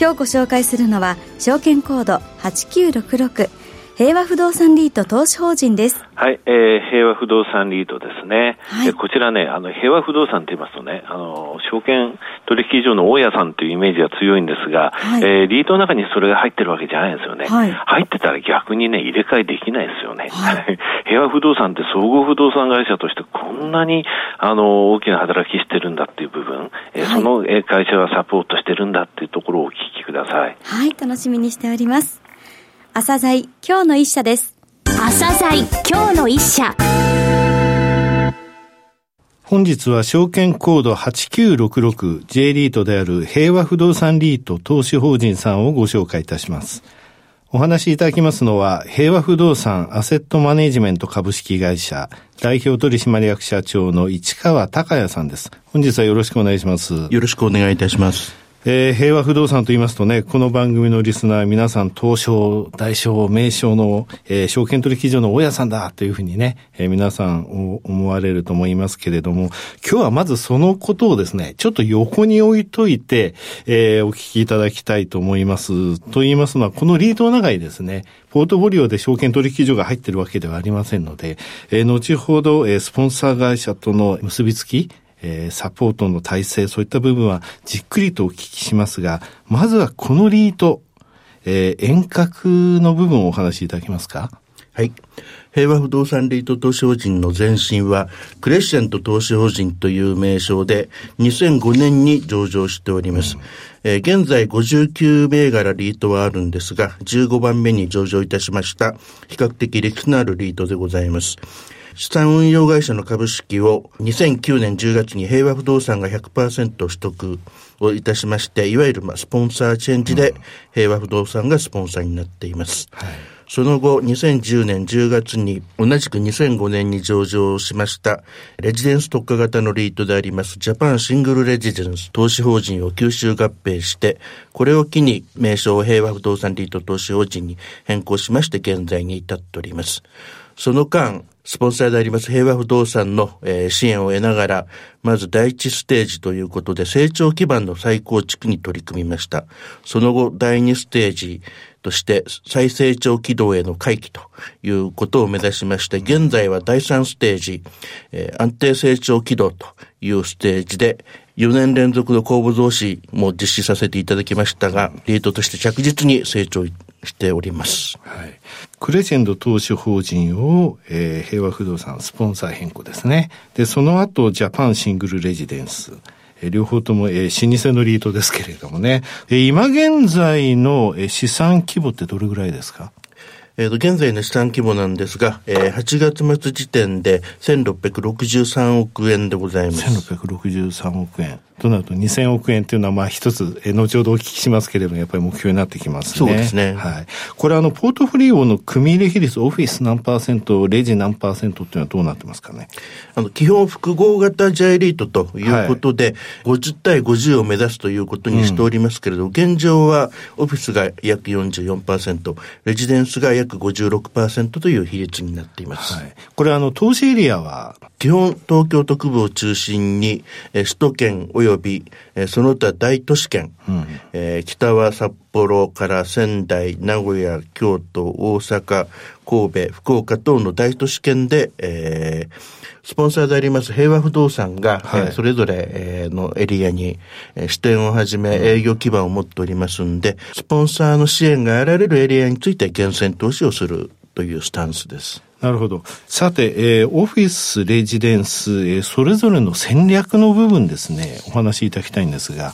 今日ご紹介するのは証券コード8966平和不動産リート投資法人です。はい、えー、平和不動産リートですね。はい、こちらね、あの、平和不動産って言いますとね、あの、証券取引所の大家さんというイメージが強いんですが、はい、えー、リートの中にそれが入ってるわけじゃないんですよね。はい、入ってたら逆にね、入れ替えできないですよね。はい、平和不動産って総合不動産会社としてこんなに、あの、大きな働きしてるんだっていう部分、えー、その会社はサポートしてるんだっていうところをお聞きください。はい、楽しみにしております。朝鮮今日の一社です。朝鮮今日の一社。本日は証券コード 8966J リートである平和不動産リート投資法人さんをご紹介いたします。お話しいただきますのは、平和不動産アセットマネジメント株式会社代表取締役社長の市川隆也さんです。本日はよろしくお願いします。よろしくお願いいたします。えー、平和不動産と言いますとね、この番組のリスナー皆さん、東証、大証、名称の、えー、証券取引所の大家さんだというふうにね、えー、皆さん思われると思いますけれども、今日はまずそのことをですね、ちょっと横に置いといて、えー、お聞きいただきたいと思います。と言いますのは、このリートの中にですね、ポートフォリオで証券取引所が入ってるわけではありませんので、えー、後ほど、えー、スポンサー会社との結びつき、えー、サポートの体制、そういった部分はじっくりとお聞きしますが、まずはこのリート、えー、遠隔の部分をお話しいただけますか？はい。平和不動産リート投資法人の前身は、クレッシェント投資法人という名称で、2005年に上場しております。うん、えー、現在59銘柄リートはあるんですが、15番目に上場いたしました、比較的歴史のあるリートでございます。資産運用会社の株式を2009年10月に平和不動産が100%取得をいたしまして、いわゆるまあスポンサーチェンジで平和不動産がスポンサーになっています。はいその後、2010年10月に、同じく2005年に上場しました、レジデンス特化型のリートであります、ジャパンシングルレジデンス投資法人を吸収合併して、これを機に名称を平和不動産リート投資法人に変更しまして、現在に至っております。その間、スポンサーであります平和不動産の、え、支援を得ながら、まず第一ステージということで成長基盤の再構築に取り組みました。その後、第二ステージとして再成長軌道への回帰ということを目指しまして、現在は第三ステージ、え、安定成長軌道というステージで、4年連続の公募増資も実施させていただきましたが、リートとして着実に成長しております。はい。クレジェンド投資法人を、えー、平和不動産スポンサー変更ですね。で、その後、ジャパンシングルレジデンス。えー、両方とも、えー、老舗のリートですけれどもね。えー、今現在の、えー、資産規模ってどれぐらいですか？えっ、ー、と、現在の資産規模なんですが、えー、8月末時点で1663億円でございます。1663億円。となると2000億円というのは、まあ一つ、え後ほどお聞きしますけれども、やっぱり目標になってきますね。そうですね。はい。これあの、ポートフォリオの組入れ比率、オフィス何パーセント、レジ何パーセントっていうのはどうなってますかね？あの、基本複合型ジャイリートということで、はい、50対50を目指すということにしておりますけれど、うん、現状はオフィスが約44%、レジデンスが約約56%という比率になっています。はい。これあの、投資エリアは基本東京都区部を中心に、え首都圏及び、えその他大都市圏、うん、えー、北は札幌から仙台、名古屋、京都、大阪、神戸、福岡等の大都市圏で、えー、スポンサーであります平和不動産が、はい、えー、それぞれ、えー、のエリアに、えー、支店をはじめ営業基盤を持っておりますんで、スポンサーの支援が得られるエリアについて厳選投資をするというスタンスです。なるほど。さて、えー、オフィス、レジデンス、えー、それぞれの戦略の部分ですね、お話しいただきたいんですが。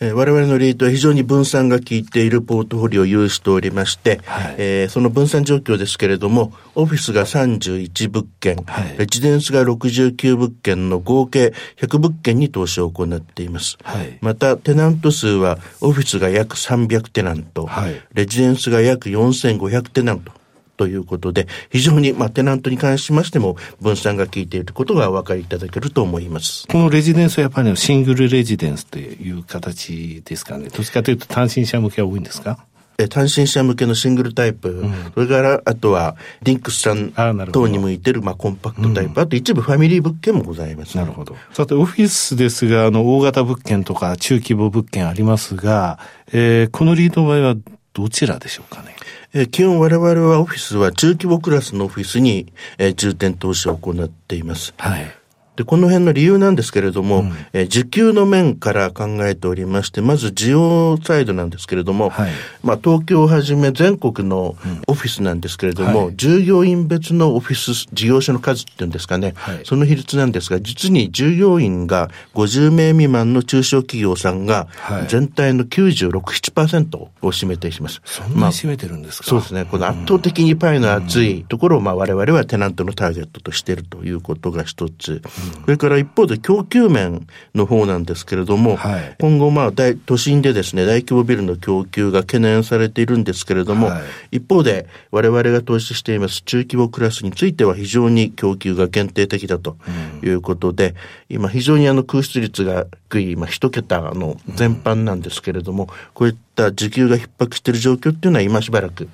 えー、我々のリートは非常に分散が効いているポートフォリオを有しておりまして、はい、えー、その分散状況ですけれども、オフィスが31物件、はい、レジデンスが69物件の合計100物件に投資を行っています。はい、また、テナント数はオフィスが約300テナント、はい、レジデンスが約4500テナント、ということで、非常に、まあ、テナントに関しましても、分散が効いていることがお分かりいただけると思います。このレジデンスはやっぱりシングルレジデンスという形ですかね。どっちかというと単身者向けは多いんですか？単身者向けのシングルタイプ、うん、それからあとはディンクスさん等に向いてるまあコンパクトタイプ、うん、あと一部ファミリー物件もございます、ね、なるほど。さて、オフィスですが、あの、大型物件とか中規模物件ありますが、えー、このリードの場合はどちらでしょうかね？え基本我々はオフィスは中規模クラスのオフィスに、え重点投資を行っています。はい。で、この辺の理由なんですけれども、うん、え需給の面から考えておりまして、まず需要サイドなんですけれども、はい、まあ東京をはじめ全国のオフィスなんですけれども、うんはい、従業員別のオフィス事業所の数っていうんですかね、はい、その比率なんですが、実に従業員が50名未満の中小企業さんが、全体の96、7%を占めています。そんなに占めてるんですか、まあ、そうですね。この圧倒的にパイの厚いところを、まあ我々はテナントのターゲットとしているということが一つ。それから一方で供給面の方なんですけれども、はい、今後まあ大都心でですね、大規模ビルの供給が懸念されているんですけれども、はい、一方で我々が投資しています中規模クラスについては非常に供給が限定的だということで、うん、今非常にあの空室率が低い、まあ一桁の全般なんですけれども、うん、こういったた需給が逼迫している状況っていうのは今しばらく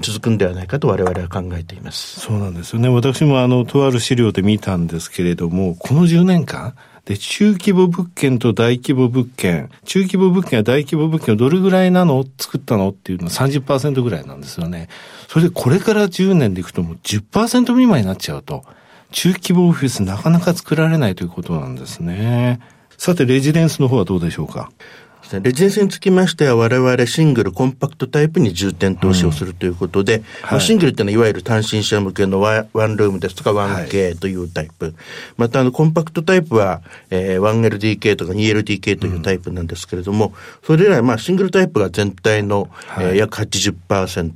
続くんではないかと我々は考えています。そうなんですよね。私もあの、とある資料で見たんですけれども、この10年間、で、中規模物件と大規模物件、中規模物件や大規模物件をどれぐらいなの作ったのっていうのは30%ぐらいなんですよね。それでこれから10年でいくともう10%未満になっちゃうと、中規模オフィスなかなか作られないということなんですね。さて、レジデンスの方はどうでしょうか？レジデンスにつきましては我々シングル、コンパクトタイプに重点投資をするということで、うんはい、シングルっていうのはいわゆる単身者向けのワンルームですとか 1K というタイプ。はい、またあのコンパクトタイプは、えー、1LDK とか 2LDK というタイプなんですけれども、うん、それ以来まあシングルタイプが全体の、はい、えー、約80%、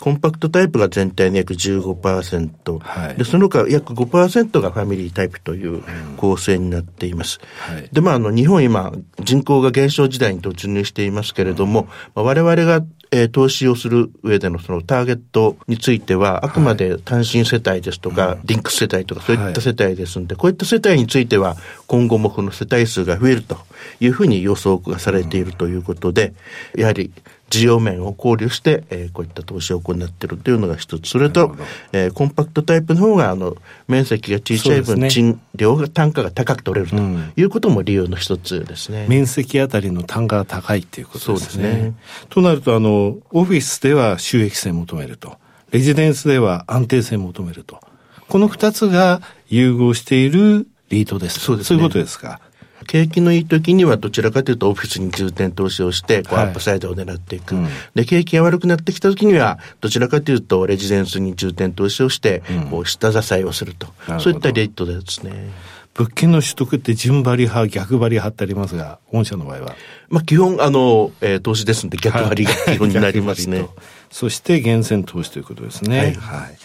コンパクトタイプが全体の約15%、はい、でその他約5%がファミリータイプという構成になっています。はい、でまああの日本今人口が減少時代に突入していますけれども、まあ、我々がえー、投資をする上でのそのターゲットについては、あくまで単身世帯ですとか、はい、リンク世帯とか、そういった世帯ですので、はい、こういった世帯については、今後もこの世帯数が増えるというふうに予想がされているということで、やはり需要面を考慮して、えー、こういった投資を行っているというのが一つ。それと、えー、コンパクトタイプの方が、あの、面積が小さい分、ね、賃料が、単価が高く取れるということも理由の一つですね。面積あたりの単価が高いっていうことですね。すね。となると、あの、オフィスでは収益性を求めると。レジデンスでは安定性を求めると。この二つが融合しているリートです。そうです、ね、そういうことですか。景気のいい時にはどちらかというとオフィスに重点投資をして、こうアップサイドを狙っていく、はいうん、で、景気が悪くなってきた時には、どちらかというとレジデンスに重点投資をして、こう下支えをすると。そういったレートですね。物件の取得って順張り派、逆張り派ってありますが、御社の場合はまあ基本、あの、えー、投資ですので逆張りが基本になりますね。そして厳選投資ということですね。はい、はい。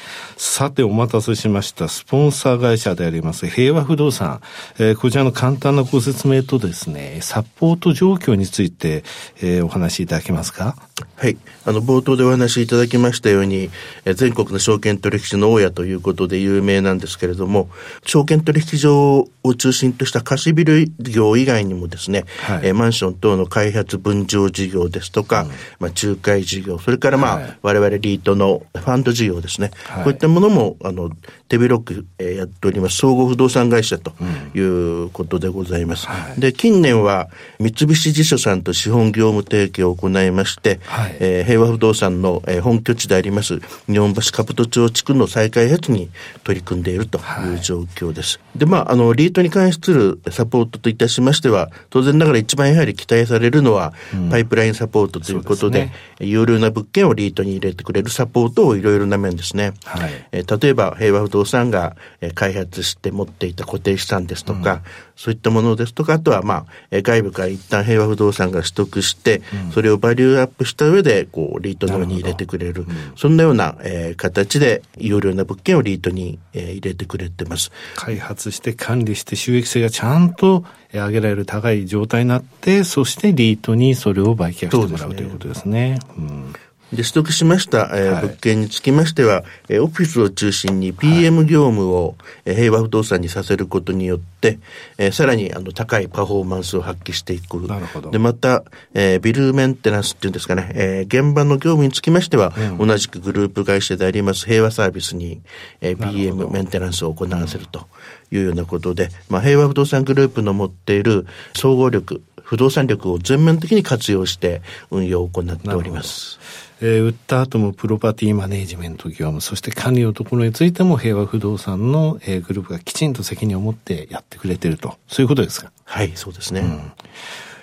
さて、お待たせしました。スポンサー会社であります平和不動産。えー、こちらの簡単なご説明とですね、サポート状況について、えー、お話しいただけますか？はい。あの、冒頭でお話しいただきましたように、えー、全国の証券取引所の大家ということで有名なんですけれども、証券取引所を中心とした貸しビル業以外にもですね、はい、えー、マンション等の開発分譲事業ですとか、うん、まあ、仲介事業、それからまあ、はい、我々リートのファンド事業ですね、はい、こういったものも、あの、手広く、えー、やっております、総合不動産会社ということでございます。うん、で、近年は、三菱地所さんと資本業務提携を行いまして、はい、えー、平和不動産の、えー、本拠地であります、日本橋兜町地区の再開発に取り組んでいるという状況です。で、まあ、あの、リートに関するサポートといたしましては、当然ながら一番やはり期待されるのは、パイプラインサポートということで、でね、有料な物件をリリートに入れてくれるサポートをいろいろな面ですね。はい、えー、例えば、平和不動産が、えー、開発して持っていた固定資産ですとか、うん、そういったものですとか、あとは、まあ、えー、外部から一旦平和不動産が取得して、うん、それをバリューアップした上で、こう、リートの方に入れてくれる。るうん、そんなような、えー、形で、有料な物件をリートに、えー、入れてくれてます。開発して管理して収益性がちゃんと上げられる高い状態になって、そしてリートにそれを売却してもらう、ね、ということですね。うんで、取得しました、えー、はい、物件につきましては、えー、オフィスを中心に PM 業務を、はい、平和不動産にさせることによって、えー、さらにあの高いパフォーマンスを発揮していく。なるほど。で、また、えー、ビルメンテナンスっていうんですかね、えー、現場の業務につきましては、うん、同じくグループ会社であります平和サービスに、えー、PM メンテナンスを行わせるというようなことで、まあ、平和不動産グループの持っている総合力、不動産力を全面的に活用して運用を行っております。えー、売った後もプロパティマネージメント業務、そして管理のところについても平和不動産の、えー、グループがきちんと責任を持ってやってくれてると。そういうことですか？はい、そうですね。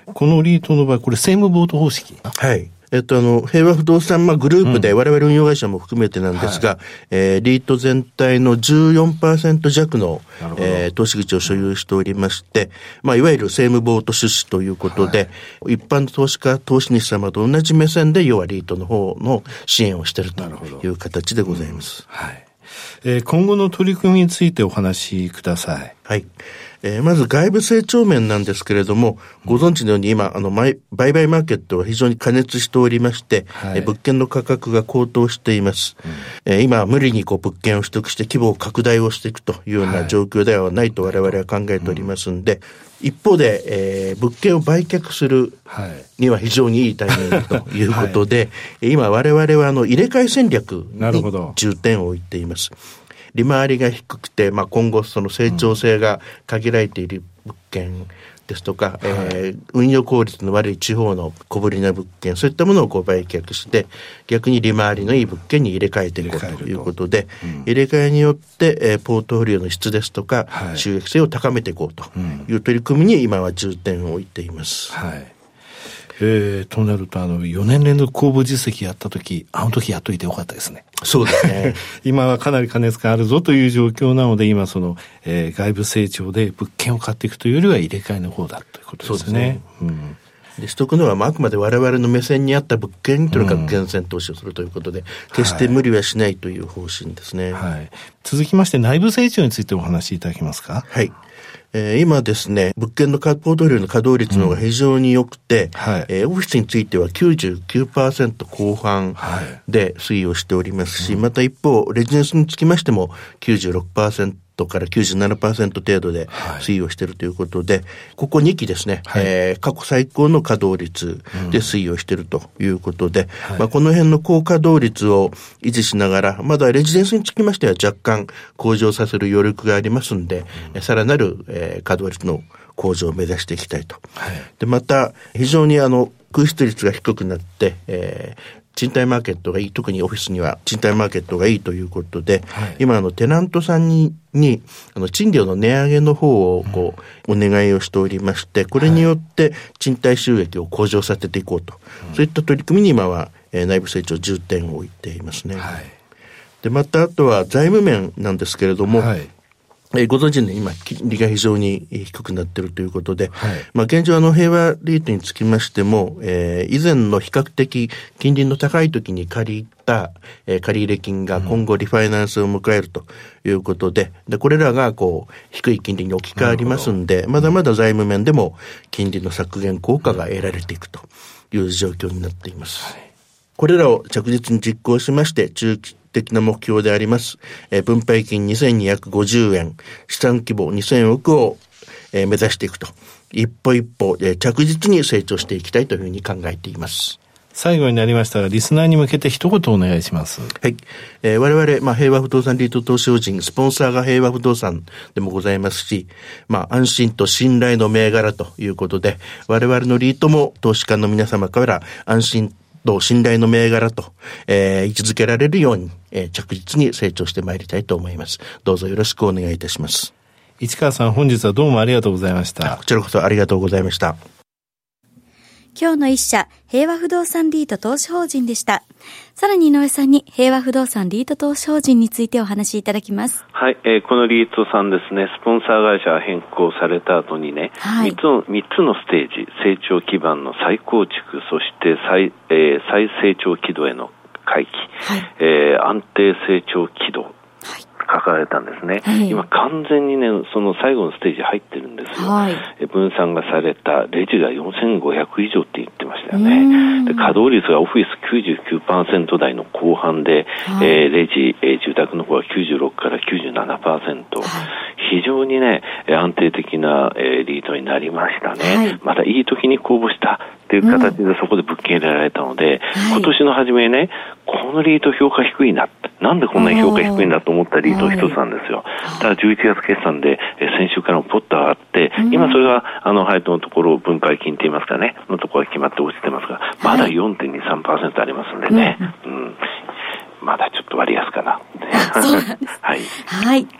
うん、このリートの場合、これ政務ボート方式？はい。えっと、あの、平和不動産、まあ、グループで、我々運用会社も含めてなんですが、うんはい、えー、リート全体の14%弱の、えー、投資口を所有しておりまして、まあ、いわゆる政務ボート出資ということで、はい、一般の投資家、投資主様と同じ目線で、要はリートの方の支援をしているという形でございます。はい。えー、今後の取り組みについてお話しください。はい。えー、まず外部成長面なんですけれども、ご存知のように今、あの、売買マーケットは非常に過熱しておりまして、はい、えー、物件の価格が高騰しています。うん、えー、今、無理にこう物件を取得して規模を拡大をしていくというような状況ではないと我々は考えておりますんで、一方で、えー、物件を売却するには非常にいいタイミングということで、はい、今我々はあの入れ替え戦略に重点を置いています。利回りが低くて、まあ、今後その成長性が限られている物件ですとか、うん、えー、運用効率の悪い地方の小ぶりな物件、そういったものをこう売却して、逆に利回りのいい物件に入れ替えていこうということで、うん、入れ替えによって、えー、ポートフォリオの質ですとか、はい、収益性を高めていこうという取り組みに今は重点を置いています。はいえー、となると、あの、4年連続公募実績やったとき、あの時やっといてよかったですね。そうですね。今はかなり過熱があるぞという状況なので、今その、えー、外部成長で物件を買っていくというよりは入れ替えの方だということですね。そうですね。うん。で、取得のは、まあ、あくまで我々の目線に合った物件にとにかく厳選投資をするということで、うん、決して無理はしないという方針ですね。はい。続きまして、内部成長についてお話しいただけますか？はい。えー、今ですね、物件のポートフォリオの稼働率の方が非常に良くて、うんはい、えー、オフィスについては99%後半で推移をしておりますし、はい、また一方、レジデンスにつきましても96%から97%程度で推移をしているということで、はい、ここ2期ですね、はい、えー、過去最高の稼働率で推移をしているということで、うん、まあ、この辺の高稼働率を維持しながら、まだレジデンスにつきましては若干向上させる余力がありますんで、うん、さらなる、えー、稼働率の向上を目指していきたいと。はい、で、また、非常にあの、空室率が低くなって、えー、賃貸マーケットがいい、特にオフィスには賃貸マーケットがいいということで、はい、今あのテナントさんに、に、あの賃料の値上げの方をこう、お願いをしておりまして、これによって賃貸収益を向上させていこうと、はい、そういった取り組みに今は、えー、内部成長重点を置いていますね。はい、で、またあとは財務面なんですけれども、はいえー、ご存知の今、金利が非常に低くなっているということで、はい、まあ現状あの平和リートにつきましても、えー、以前の比較的金利の高い時に借りた、えー、借入金が今後リファイナンスを迎えるということで、で、これらがこう、低い金利に置き換わりますんで、まだまだ財務面でも金利の削減効果が得られていくという状況になっています。はい。これらを着実に実行しまして、中期的な目標であります、えー、分配金2250円、資産規模2000億を、えー、目指していくと、一歩一歩、えー、着実に成長していきたいというふうに考えています。最後になりましたが、リスナーに向けて一言お願いします。はい。えー、我々、まあ、平和不動産リート投資法人、スポンサーが平和不動産でもございますし、まあ、安心と信頼の銘柄ということで、我々のリートも投資家の皆様から安心と信頼の銘柄と、えー、位置づけられるように、えー、着実に成長してまいりたいと思います。どうぞよろしくお願いいたします。市川さん、本日はどうもありがとうございました。こちらこそありがとうございました。今日の一社、平和不動産リート投資法人でした。さらに井上さんに平和不動産リート投資法人についてお話しいただきます。はい、えー、このリートさんですね、スポンサー会社変更された後にね、はい、3, つの3つのステージ、成長基盤の再構築、そして再,、えー、再成長軌道への回帰、はい、えー、安定成長軌道、書かれたんですね、はい、今完全にね、その最後のステージ入ってるんですよ。はい、分散がされたレジが4500以上って言ってましたよね。で稼働率がオフィス99%台の後半で、はい、えー、レジ、えー、住宅の方は96から97%、はい、非常にね、安定的な、えー、リードになりましたね。またいい時に公募したっていう形でそこで物件入れられたので、うん、今年の初めね、このリート評価低いな、なんでこんなに評価低いんだと思ったリート一つなんですよ。ただ11月決算で、え先週からもポッと上がって、うん、今それが、あの、配当のところ、分配金って言いますかね、のところが決まって落ちてますが、まだ4.23%ありますんでね、うん、うん、まだちょっと割安かな。はい。はい。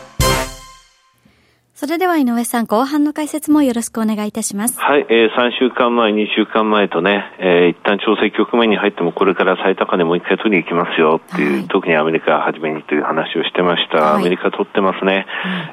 それでは井上さん、後半の解説もよろしくお願いいたします。はい、えー、3週間前、2週間前とね、えー、一旦調整局面に入っても、これから最高値もう一回取りに行きますよっていう、はい、特にアメリカはじめにという話をしてました。はい、アメリカ取ってますね。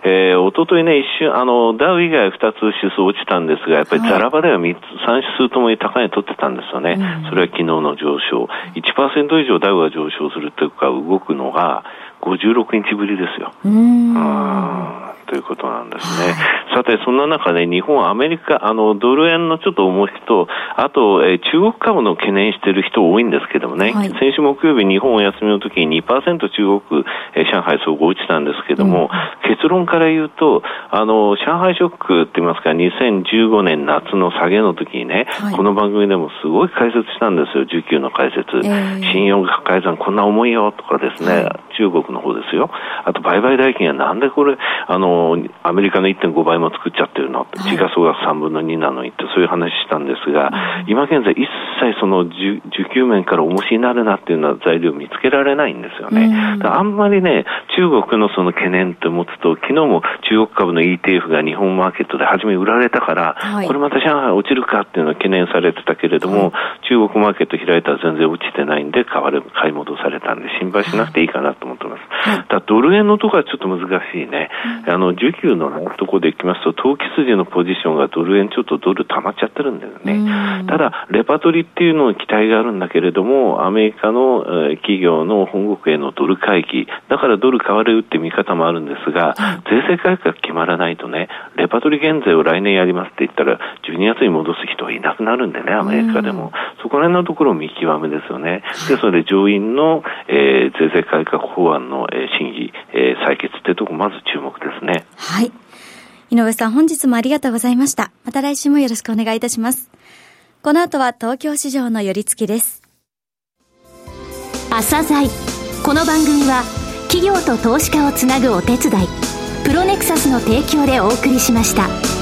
うん、えー、おとといね、一瞬、あの、ダウ以外2つ指数落ちたんですが、やっぱりザラバでは3つ、3指数とも高値取ってたんですよね。うん、それは昨日の上昇。1%以上ダウが上昇するというか、動くのが、56日ぶりですよ。うん。ということなんですね。さて、そんな中で、日本、アメリカ、あの、ドル円のちょっと重しと、あと、えー、中国株の懸念している人多いんですけどもね、はい、先週木曜日、日本お休みの時に2%中国、えー、上海総合落ちたんですけども、うん、結論から言うと、あの、上海ショックって言いますか、2015年夏の下げの時にね、はい、この番組でもすごい解説したんですよ、需給の解説。えー、信用改ざんこんな重いよとかですね、はい、中国の方ですよ。あと、売買代金はなんでこれ、あの、アメリカの1.5倍も作っちゃってるの、時価総額3分の2なのにって、そういう話したんですが、今現在、一切その需給面から重しになるなっていうような材料を見つけられないんですよね。あんまりね、中国のその懸念って持つと、昨日も中国株の ETF が日本マーケットで初め売られたから、はい、これまた上海落ちるかっていうのは懸念されてたけれども、はい、中国マーケット開いたら全然落ちてないんで、買われ買い戻されたんで、心配しなくていいかなと思ってます。はい、だドル円のとこはちょっと難しいね。あの、需給のところでいきますと、投機筋のポジションがドル円ちょっとドル溜まっちゃってるんだよね。ただ、レパトリっていうのに期待があるんだけれども、アメリカの、え企業の本国へのドル回帰、だからドル買われるって見方もあるんですが、税制改革決まらないとね、レパトリ減税を来年やりますって言ったら、12月に戻す人はいなくなるんでね、アメリカでも。そこら辺のところを見極めですよね。で、それで上院の、えー、税制改革法案の、えー、審議、えー、採決っていうところ、まず注目ですね。はい。井上さん、本日もありがとうございました。また来週もよろしくお願いいたします。この後は東京市場の寄り付きです。朝鮮この番組は企業と投資家をつなぐお手伝いプロネクサスの提供でお送りしました。